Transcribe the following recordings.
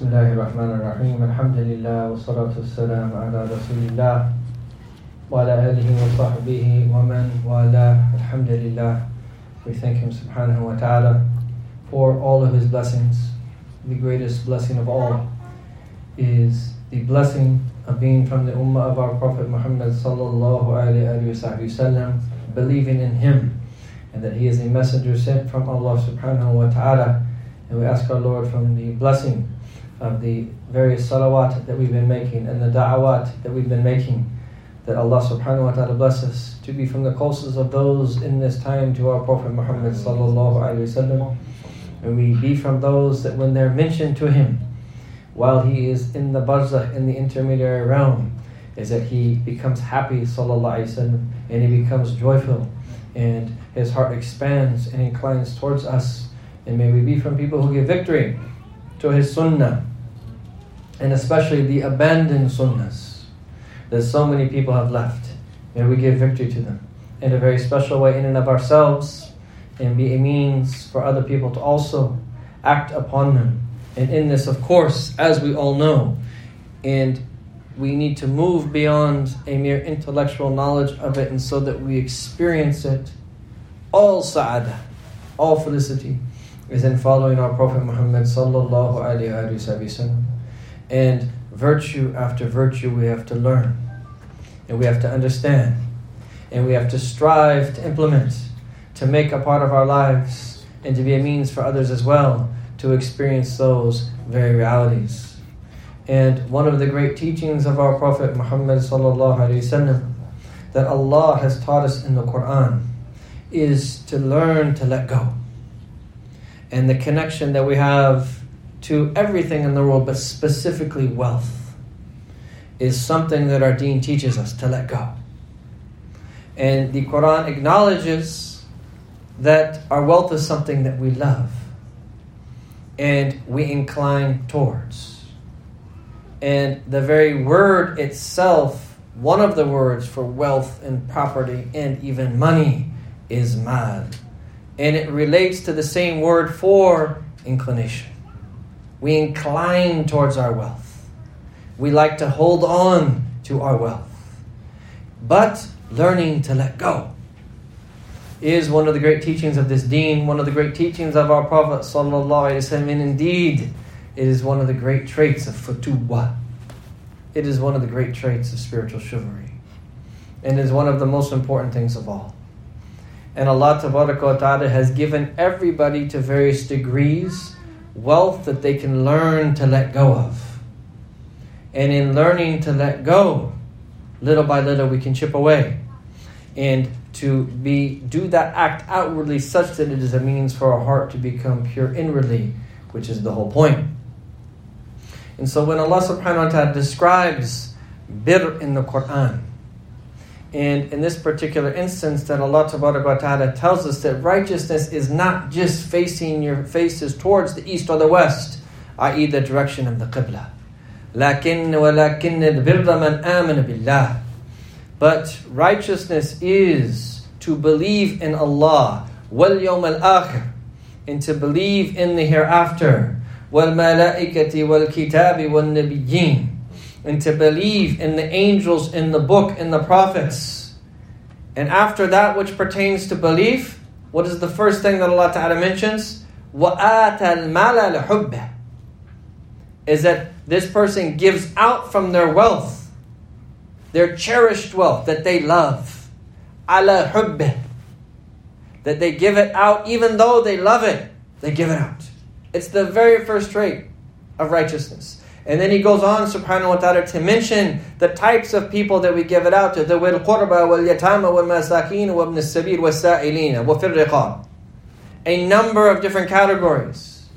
بسم الله الرحمن الرحيم الحمد لله والصلاة والسلام على رسول الله وعلى آله وصحبه ومن والاه الحمد لله We thank Him subhanahu wa ta'ala for all of His blessings. The greatest blessing of all is the blessing of being from the ummah of our Prophet Muhammad sallallahu alayhi wa sallam, believing in Him and that He is a messenger sent from Allah subhanahu wa ta'ala. And we ask our Lord from the blessing of the various salawat that we've been making and the da'awat that we've been making, that Allah subhanahu wa ta'ala bless us to be from the closest of those in this time to our Prophet Muhammad sallallahu alayhi wasallam. And we be from those that when they're mentioned to him, while he is in the barzakh, in the intermediary realm, is that he becomes happy, sallallahu alayhi wasallam, and he becomes joyful, and his heart expands and inclines towards us. And may we be from people who give victory to his sunnah and especially the abandoned sunnas that so many people have left. May we give victory to them in a very special way in and of ourselves and be a means for other people to also act upon them. And in this, of course, as we all know, and we need to move beyond a mere intellectual knowledge of it and so that we experience it all sa'adah, all felicity is in following our Prophet Muhammad sallallahu alayhi wa sallam. And virtue after virtue we have to learn. And we have to understand. And we have to strive to implement, to make a part of our lives, and to be a means for others as well to experience those very realities. And one of the great teachings of our Prophet Muhammad وسلم, that Allah has taught us in the Quran is to learn to let go. And the connection that we have to everything in the world, but specifically wealth, is something that our deen teaches us to let go. And the Quran acknowledges that our wealth is something that we love and we incline towards. And the very word itself, one of the words for wealth and property and even money, is mal. And it relates to the same word for inclination. We incline towards our wealth. We like to hold on to our wealth. But learning to let go is one of the great teachings of this deen, one of the great teachings of our Prophet and indeed it is one of the great traits of futuwa. It is one of the great traits of spiritual chivalry. And is one of the most important things of all. And Allah has given everybody to various degrees wealth that they can learn to let go of. And in learning to let go, little by little we can chip away. And to be do that act outwardly such that it is a means for our heart to become pure inwardly, which is the whole point. And so when Allah subhanahu wa ta'ala describes bir in the Quran, and in this particular instance, that Allah Ta'ala tells us that righteousness is not just facing your faces towards the east or the west, i.e., the direction of the Qibla. لكن ولكن البر من آمن بالله. But righteousness is to believe in Allah, واليوم الآخر, and to believe in the hereafter, والملائكة والكتاب والنبيين and to believe in the angels, in the book, in the prophets. And after that which pertains to belief, what is the first thing that Allah Ta'ala mentions? وَآتَ الْمَالَ لِحُبِّهِ Is that this person gives out from their wealth, their cherished wealth that they love. عَلَى حُبِّهِ That they give it out even though they love it, they give it out. It's the very first trait of righteousness. And then he goes on, subhanahu wa ta'ala, to mention the types of people that we give it out to. The wil qurba wal yatama wal masakin wa ibn sabil wa sa'ilina wa fir A number of different categories.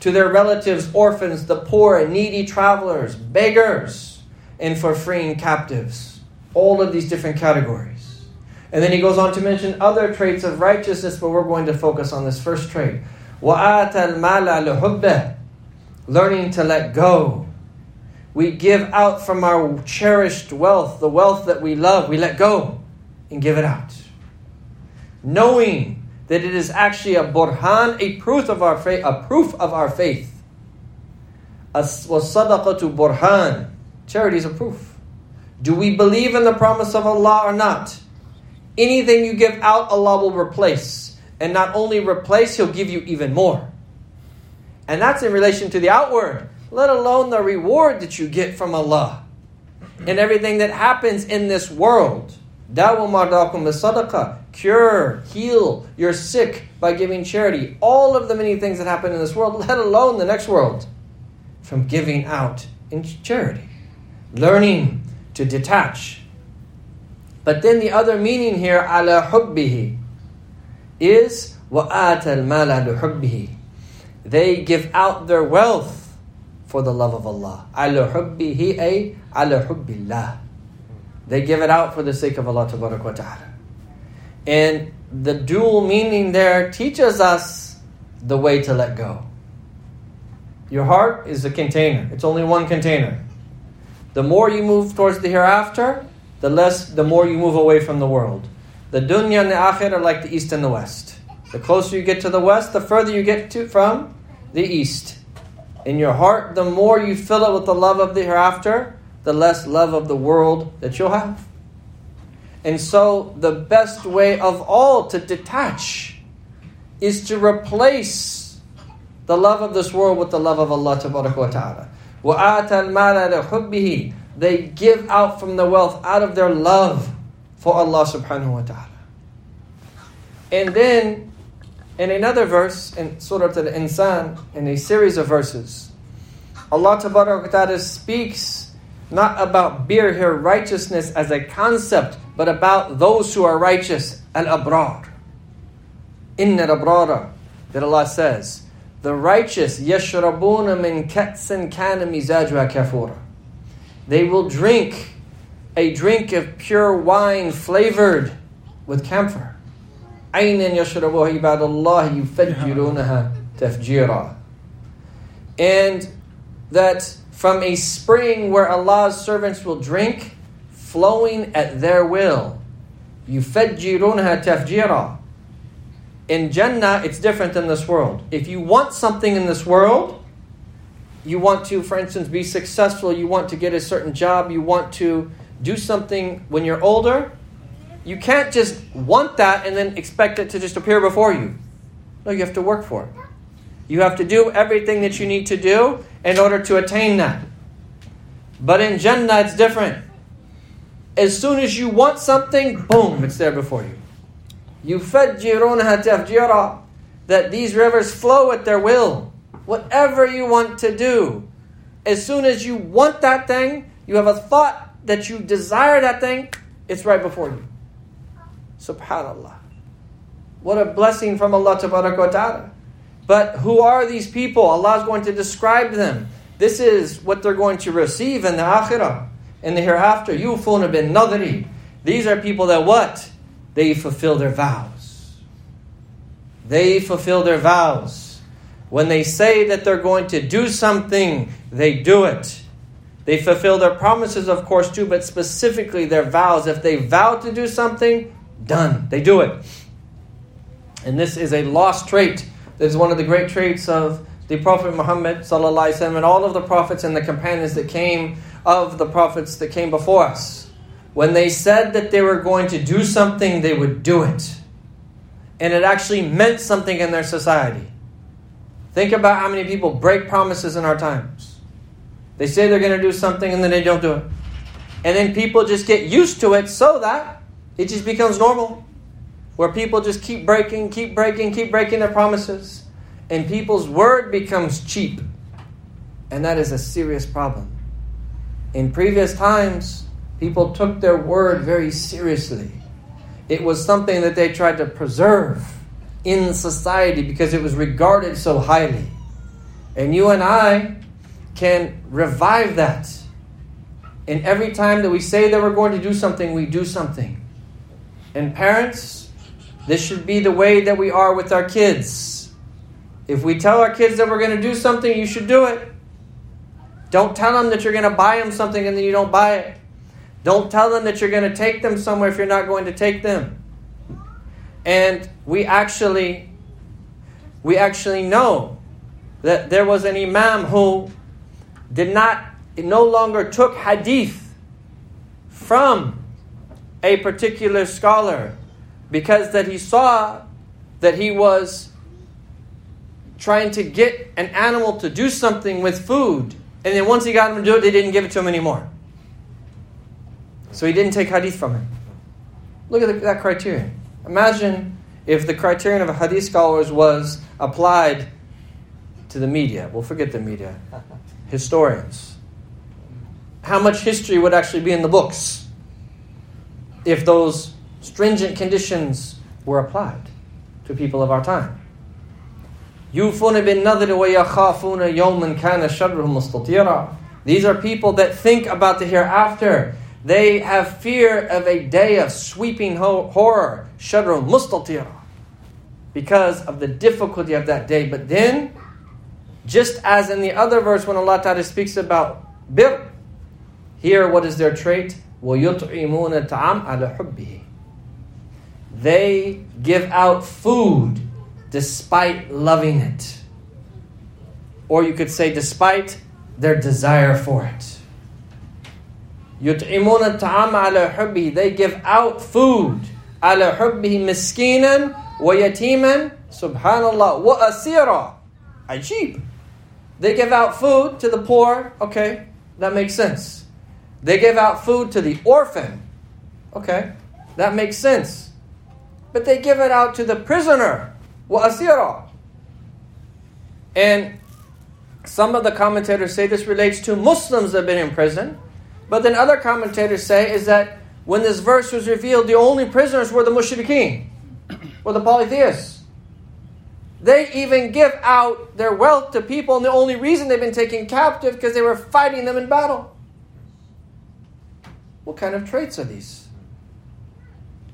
To their relatives, orphans, the poor, needy travelers, beggars, and for freeing captives. All of these different categories. And then he goes on to mention other traits of righteousness, but we're going to focus on this first trait. وَآتَ الْمَالَ لِحُبِّهِ Learning to let go we give out from our cherished wealth, the wealth that we love, we let go and give it out. Knowing that it is actually a burhan, a proof of our faith, a proof of our faith. As burhan. Charity is a proof. Do we believe in the promise of Allah or not? Anything you give out, Allah will replace. And not only replace, He'll give you even more. And that's in relation to the outward let alone the reward that you get from Allah and everything that happens in this world. Cure, heal your sick by giving charity. All of the many things that happen in this world, let alone the next world, from giving out in charity. Learning to detach. But then the other meaning here, ala hubbihi, is wa'at al mala They give out their wealth for the love of Allah. Ala hubbihi ay ala hubbillah. They give it out for the sake of Allah Ta'ala. And the dual meaning there teaches us the way to let go. Your heart is a container. It's only one container. The more you move towards the hereafter, the less the more you move away from the world. The dunya and the akhir are like the east and the west. The closer you get to the west, the further you get to from the east. In your heart, the more you fill it with the love of the hereafter, the less love of the world that you'll have. And so, the best way of all to detach is to replace the love of this world with the love of Allah Ta'ala. They give out from the wealth out of their love for Allah subhanahu wa ta'ala. And then in another verse in Surah Al-Insan, in a series of verses, Allah Ta'ala speaks not about bir here, righteousness as a concept, but about those who are righteous, al-abrar. Inna al-abrara, that Allah says, the righteous, yashrabuna min katsin kana mizajwa kafura. They will drink a drink of pure wine flavored with camphor. عينا يشربها عباد الله يفجرونها تفجيرا. And that from a spring where Allah's servants will drink, flowing at their will. يفجرونها تفجيرا. In Jannah, it's different than this world. If you want something in this world, you want to, for instance, be successful, you want to get a certain job, you want to do something when you're older, you can't just want that and then expect it to just appear before you. No, you have to work for it. You have to do everything that you need to do in order to attain that. But in Jannah, it's different. As soon as you want something, boom, it's there before you. You يُفَجِّرُونَهَا تَفْجِيرًا That these rivers flow at their will. Whatever you want to do. As soon as you want that thing, you have a thought that you desire that thing, it's right before you. Subhanallah. What a blessing from Allah Ta'ala. But who are these people? Allah is going to describe them. This is what they're going to receive in the akhirah, in the hereafter. Yufuna bin nadri. These are people that what? They fulfill their vows. They fulfill their vows. When they say that they're going to do something, they do it. They fulfill their promises, of course, too, but specifically their vows. If they vow to do something, done. They do it. And this is a lost trait that is one of the great traits of the Prophet Muhammad وسلم, and all of the prophets and the companions that came of the prophets that came before us. When they said that they were going to do something, they would do it. And it actually meant something in their society. Think about how many people break promises in our times. They say they're going to do something and then they don't do it. And then people just get used to it so that it just becomes normal where people just keep breaking, keep breaking, keep breaking their promises, and people's word becomes cheap. And that is a serious problem. In previous times, people took their word very seriously. It was something that they tried to preserve in society because it was regarded so highly. And you and I can revive that. And every time that we say that we're going to do something, we do something. And parents, this should be the way that we are with our kids. If we tell our kids that we're going to do something, you should do it. Don't tell them that you're going to buy them something and then you don't buy it. Don't tell them that you're going to take them somewhere if you're not going to take them. And we actually we actually know that there was an imam who did not, no longer took hadith from a particular scholar because that he saw that he was trying to get an animal to do something with food, and then once he got him to do it, they didn't give it to him anymore. So he didn't take hadith from him. Look at that criterion. Imagine if the criterion of a hadith scholars was applied to the media. We'll forget the media. Historians. How much history would actually be in the books if those stringent conditions were applied to people of our time? يوفون بالنذر ويخافون يوما كان شره مستطيرا These are people that think about the hereafter. They have fear of a day of sweeping horror, shadr mustatira, because of the difficulty of that day. But then, just as in the other verse when Allah Ta'ala speaks about bir, here what is their trait? وَيُطْعِمُونَ الطَّعَامَ عَلَى حُبِّهِ They give out food despite loving it. Or you could say, despite their desire for it. يطعمون الطعام على حبه They give out food على حبه مسكينا ويتيما سبحان الله وأسيرا عجيب They give out food to the poor, okay, that makes sense. They give out food to the orphan. Okay, that makes sense. But they give it out to the prisoner. And some of the commentators say this relates to Muslims that have been in prison. But then other commentators say is that when this verse was revealed, the only prisoners were the mushrikeen, were the polytheists. They even give out their wealth to people, and the only reason they've been taken captive because they were fighting them in battle. What kind of traits are these?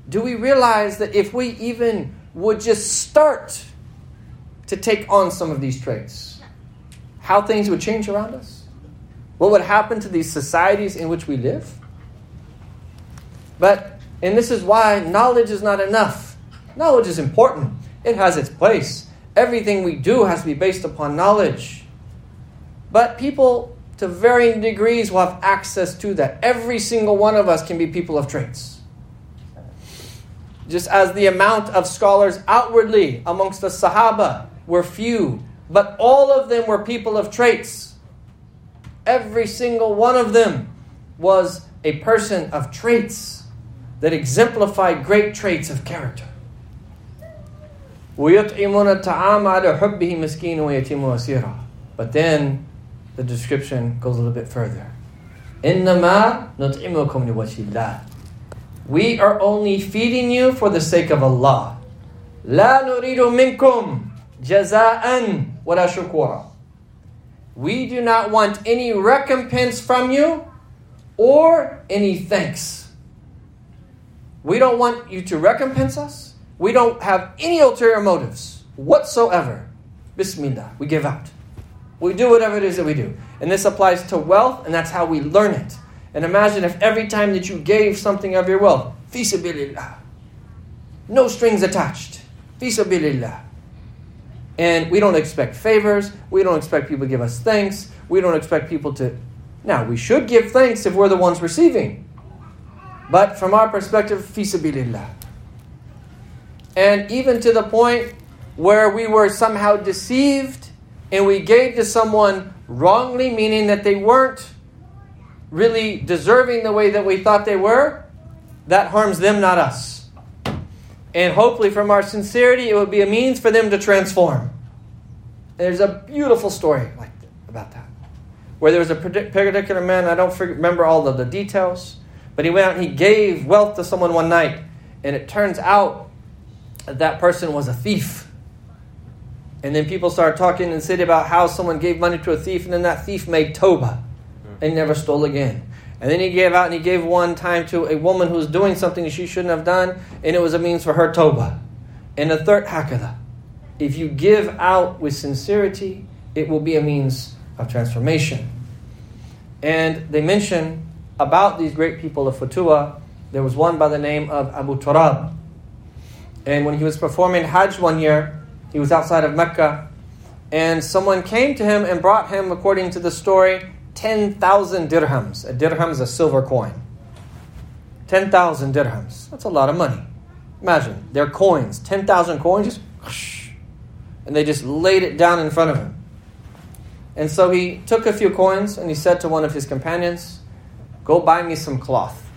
Do we realize that if we even would just start to take on some of these traits, how things would change around us? What would happen to these societies in which we live? But, and this is why knowledge is not enough. Knowledge is important, it has its place. Everything we do has to be based upon knowledge. But people, to varying degrees, will have access to that. Every single one of us can be people of traits. Just as the amount of scholars outwardly amongst the Sahaba were few, but all of them were people of traits. Every single one of them was a person of traits that exemplified great traits of character. But then the description goes a little bit further. We are only feeding you for the sake of Allah. لا نريد منكم جزاء ولا شكورا. We do not want any recompense from you or any thanks. We don't want you to recompense us. We don't have any ulterior motives whatsoever. Bismillah, we give out. We do whatever it is that we do. And this applies to wealth, and that's how we learn it. And imagine if every time that you gave something of your wealth, fisabilillah, no strings attached, fisabilillah, and we don't expect favors. We don't expect people to give us thanks. We don't expect people to. Now, we should give thanks if we're the ones receiving. But from our perspective, fisabilillah. And even to the point where we were somehow deceived and we gave to someone wrongly, meaning that they weren't really deserving the way that we thought they were, that harms them, not us. And hopefully, from our sincerity, it would be a means for them to transform. there's a beautiful story like about that, where there was a particular man. I don't remember all of the details, but he went out and he gave wealth to someone one night, and it turns out that, that person was a thief. And then people started talking in the city about how someone gave money to a thief, and then that thief made toba hmm. and never stole again. And then he gave out and he gave one time to a woman who was doing something she shouldn't have done, and it was a means for her toba. And the third, hakada. If you give out with sincerity, it will be a means of transformation. And they mention about these great people of Futua, there was one by the name of Abu Turab. And when he was performing Hajj one year, he was outside of Mecca, and someone came to him and brought him, according to the story, 10,000 dirhams. A dirham is a silver coin. 10,000 dirhams. That's a lot of money. Imagine, they're coins, 10,000 coins, just and they just laid it down in front of him. And so he took a few coins and he said to one of his companions, Go buy me some cloth.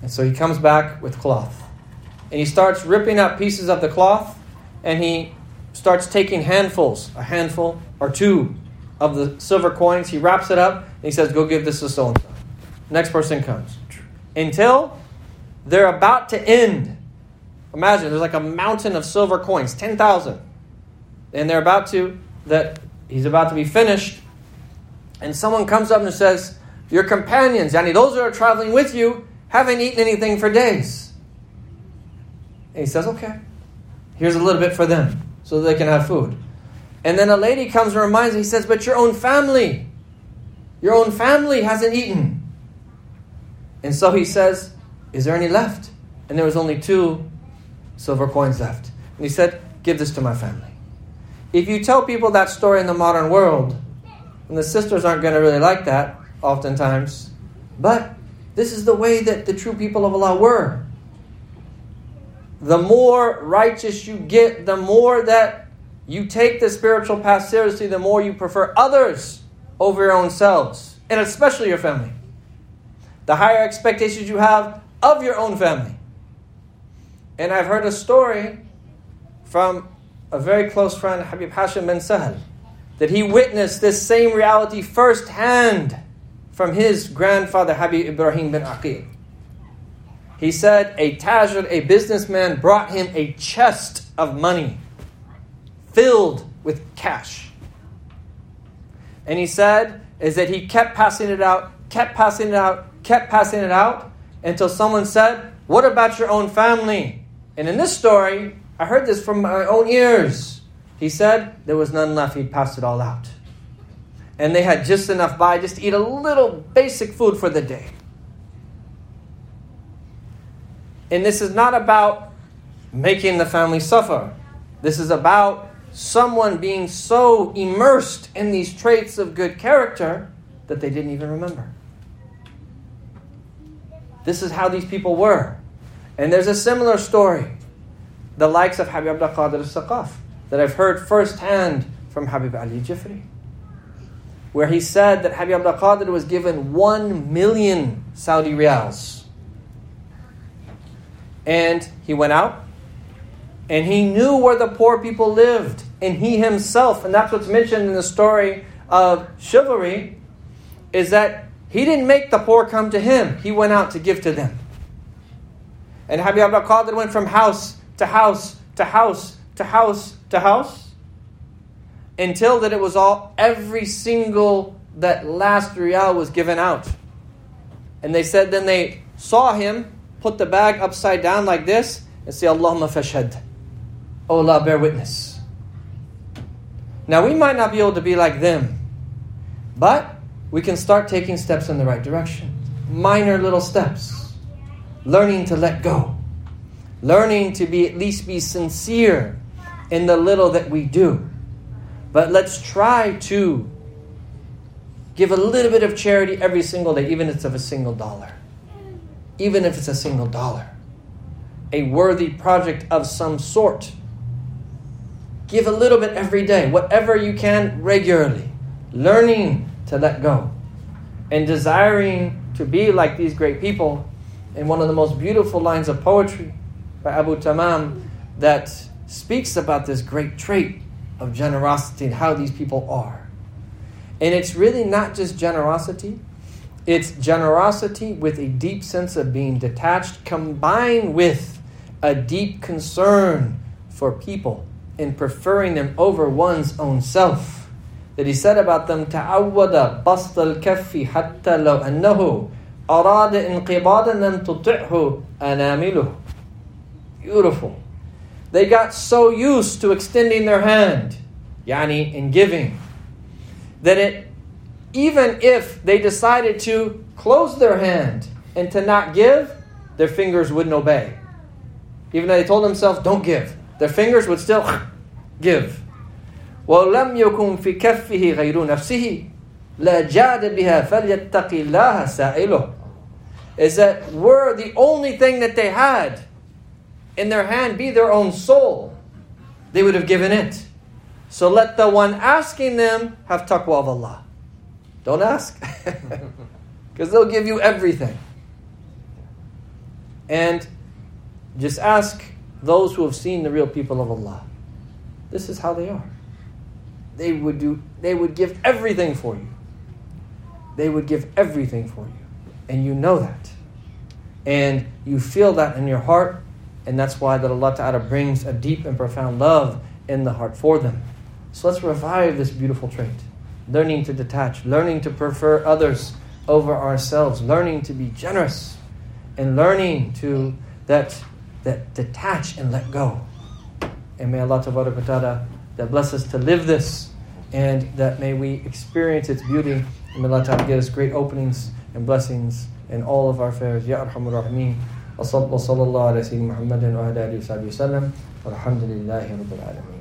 And so he comes back with cloth. And he starts ripping up pieces of the cloth and he starts taking handfuls, a handful or two of the silver coins. He wraps it up and he says, Go give this to so and so. Next person comes. Until they're about to end. Imagine there's like a mountain of silver coins, 10,000. And they're about to, that he's about to be finished. And someone comes up and says, Your companions, yani those that are traveling with you, haven't eaten anything for days. And he says, Okay, here's a little bit for them so they can have food. And then a lady comes and reminds him, he says, But your own family, your own family hasn't eaten. And so he says, Is there any left? And there was only two silver coins left. And he said, Give this to my family. If you tell people that story in the modern world, and the sisters aren't going to really like that oftentimes, but this is the way that the true people of Allah were. The more righteous you get, the more that you take the spiritual path seriously, the more you prefer others over your own selves, and especially your family. The higher expectations you have of your own family. And I've heard a story from a very close friend, Habib Hashim bin Sahal, that he witnessed this same reality firsthand from his grandfather, Habib Ibrahim bin Aqil. He said a tajir, a businessman, brought him a chest of money filled with cash. And he said, is that he kept passing it out, kept passing it out, kept passing it out until someone said, What about your own family? And in this story, I heard this from my own ears. He said there was none left, he'd passed it all out. And they had just enough by just to eat a little basic food for the day. And this is not about making the family suffer. This is about someone being so immersed in these traits of good character that they didn't even remember. This is how these people were. And there's a similar story the likes of Habib Abdul Qadir al-Saqaf that I've heard firsthand from Habib Ali Jifri, where he said that Habib Abdul Qadir was given one million Saudi riyals. And he went out and he knew where the poor people lived. And he himself, and that's what's mentioned in the story of chivalry, is that he didn't make the poor come to him, he went out to give to them. And Habib Abdul Qadir went from house to house to house to house to house until that it was all every single that last riyal was given out. And they said then they saw him put the bag upside down like this and say Allahumma fashhad. Oh Allah bear witness. Now we might not be able to be like them, but we can start taking steps in the right direction. Minor little steps. Learning to let go learning to be at least be sincere in the little that we do. But let's try to give a little bit of charity every single day, even if it's of a single dollar. Even if it's a single dollar. A worthy project of some sort. Give a little bit every day, whatever you can regularly. Learning to let go. And desiring to be like these great people in one of the most beautiful lines of poetry by Abu Tamam that speaks about this great trait of generosity and how these people are. And it's really not just generosity, it's generosity with a deep sense of being detached combined with a deep concern for people and preferring them over one's own self. That he said about them, تعود بسط الكف حتى لو أنه أراد انقباضا لم تطعه أنامله Beautiful. They got so used to extending their hand, yani in giving, that it, even if they decided to close their hand and to not give, their fingers wouldn't obey. Even though they told themselves, don't give, their fingers would still give. وَلَمْ يَكُنْ فِي كَفِّهِ غَيْرُ نَفْسِهِ لَجَادَ بِهَا فَلْيَتَّقِ اللَّهَ سَائِلُهُ Is that were the only thing that they had in their hand be their own soul, they would have given it. So let the one asking them have taqwa of Allah. Don't ask. Because they'll give you everything. And just ask those who have seen the real people of Allah. This is how they are. They would do they would give everything for you. They would give everything for you. And you know that. And you feel that in your heart, and that's why that Allah Ta'ala brings a deep and profound love in the heart for them. So let's revive this beautiful trait Learning to detach, learning to prefer others over ourselves, learning to be generous, and learning to that that detach and let go. And may Allah Ta'ala that bless us to live this and that may we experience its beauty. And may Allah Ta'ala give us great openings and blessings in all of our affairs. Ya Arhamur Rahimeen. وصلى الله على سيدنا محمد وعلى اله وصحبه وسلم والحمد لله رب العالمين